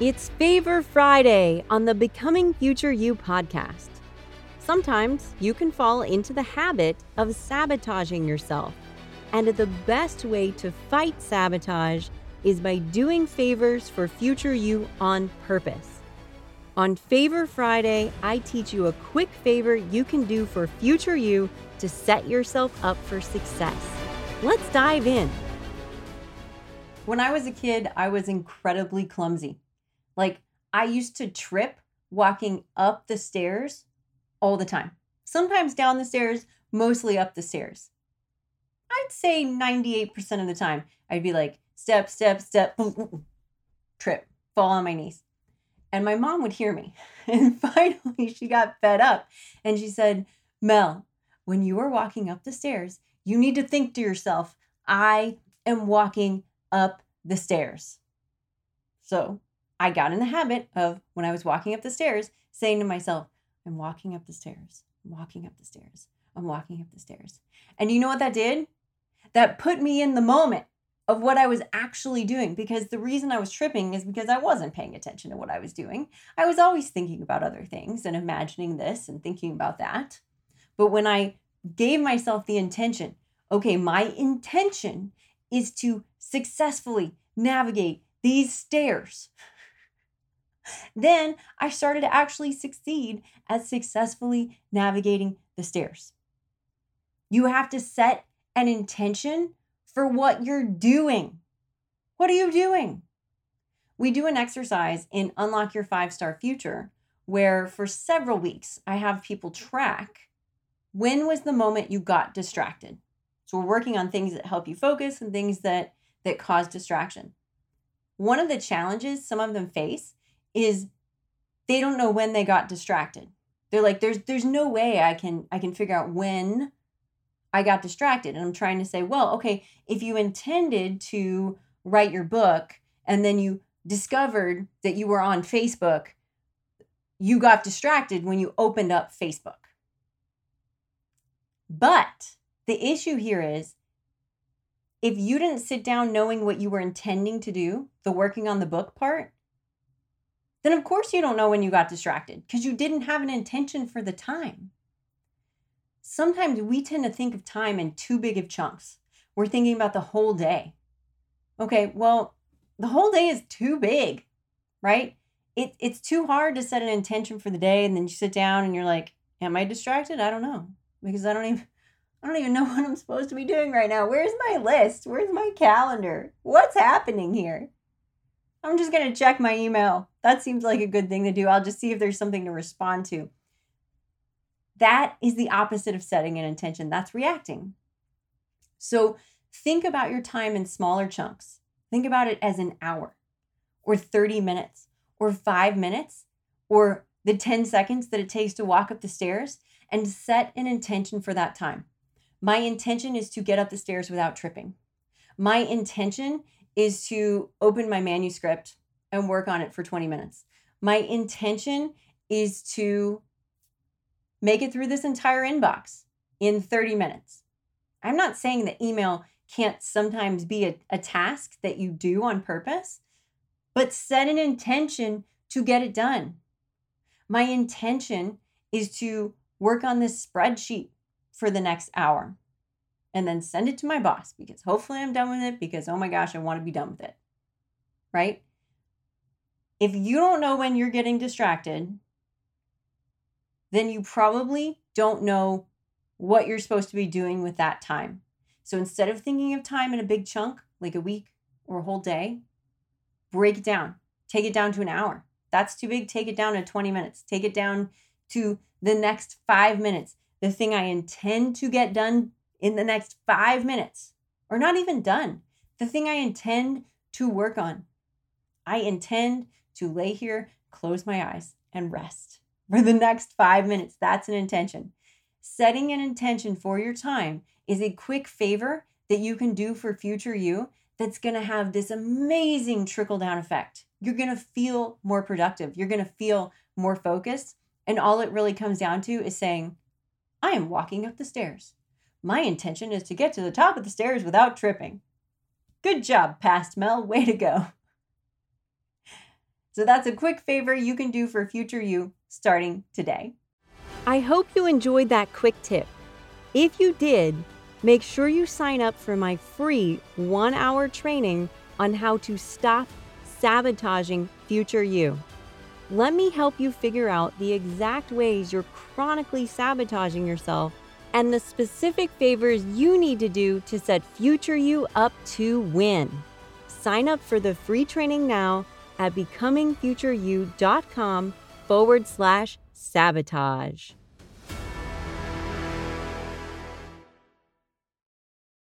It's Favor Friday on the Becoming Future You podcast. Sometimes you can fall into the habit of sabotaging yourself, and the best way to fight sabotage is by doing favors for future you on purpose. On Favor Friday, I teach you a quick favor you can do for future you to set yourself up for success. Let's dive in. When I was a kid, I was incredibly clumsy. Like, I used to trip walking up the stairs all the time. Sometimes down the stairs, mostly up the stairs. I'd say 98% of the time, I'd be like, step, step, step, boom, boom, boom, trip, fall on my knees. And my mom would hear me. And finally, she got fed up and she said, Mel, when you are walking up the stairs, you need to think to yourself, I am walking up the stairs. So I got in the habit of when I was walking up the stairs, saying to myself, I'm walking up the stairs. I'm walking up the stairs. I'm walking up the stairs. And you know what that did? That put me in the moment of what I was actually doing because the reason I was tripping is because I wasn't paying attention to what I was doing. I was always thinking about other things and imagining this and thinking about that. But when I gave myself the intention, okay, my intention is to successfully navigate these stairs then I started to actually succeed at successfully navigating the stairs. You have to set an intention for what you're doing. What are you doing? We do an exercise in Unlock Your Five Star Future where for several weeks I have people track when was the moment you got distracted. So we're working on things that help you focus and things that that cause distraction. One of the challenges some of them face is they don't know when they got distracted. They're like, there's there's no way I can I can figure out when I got distracted. And I'm trying to say, well, okay, if you intended to write your book and then you discovered that you were on Facebook, you got distracted when you opened up Facebook. But the issue here is if you didn't sit down knowing what you were intending to do, the working on the book part, then of course you don't know when you got distracted because you didn't have an intention for the time. Sometimes we tend to think of time in too big of chunks. We're thinking about the whole day. Okay, well, the whole day is too big, right? It, it's too hard to set an intention for the day and then you sit down and you're like, am I distracted? I don't know because I don't even I don't even know what I'm supposed to be doing right now. Where's my list? Where's my calendar? What's happening here? I'm just going to check my email. That seems like a good thing to do. I'll just see if there's something to respond to. That is the opposite of setting an intention. That's reacting. So think about your time in smaller chunks. Think about it as an hour or 30 minutes or five minutes or the 10 seconds that it takes to walk up the stairs and set an intention for that time. My intention is to get up the stairs without tripping. My intention is to open my manuscript and work on it for 20 minutes. My intention is to make it through this entire inbox in 30 minutes. I'm not saying that email can't sometimes be a, a task that you do on purpose, but set an intention to get it done. My intention is to work on this spreadsheet for the next hour and then send it to my boss because hopefully I'm done with it because oh my gosh, I want to be done with it. Right? If you don't know when you're getting distracted, then you probably don't know what you're supposed to be doing with that time. So instead of thinking of time in a big chunk, like a week or a whole day, break it down. Take it down to an hour. That's too big. Take it down to 20 minutes. Take it down to the next five minutes. The thing I intend to get done in the next five minutes, or not even done, the thing I intend to work on. I intend to lay here, close my eyes, and rest for the next five minutes. That's an intention. Setting an intention for your time is a quick favor that you can do for future you that's going to have this amazing trickle down effect. You're going to feel more productive. You're going to feel more focused. And all it really comes down to is saying, I am walking up the stairs. My intention is to get to the top of the stairs without tripping. Good job, past Mel. Way to go. So that's a quick favor you can do for future you starting today. I hope you enjoyed that quick tip. If you did, make sure you sign up for my free one hour training on how to stop sabotaging future you. Let me help you figure out the exact ways you're chronically sabotaging yourself and the specific favors you need to do to set future you up to win. Sign up for the free training now at becomingfutureyou.com forward slash sabotage.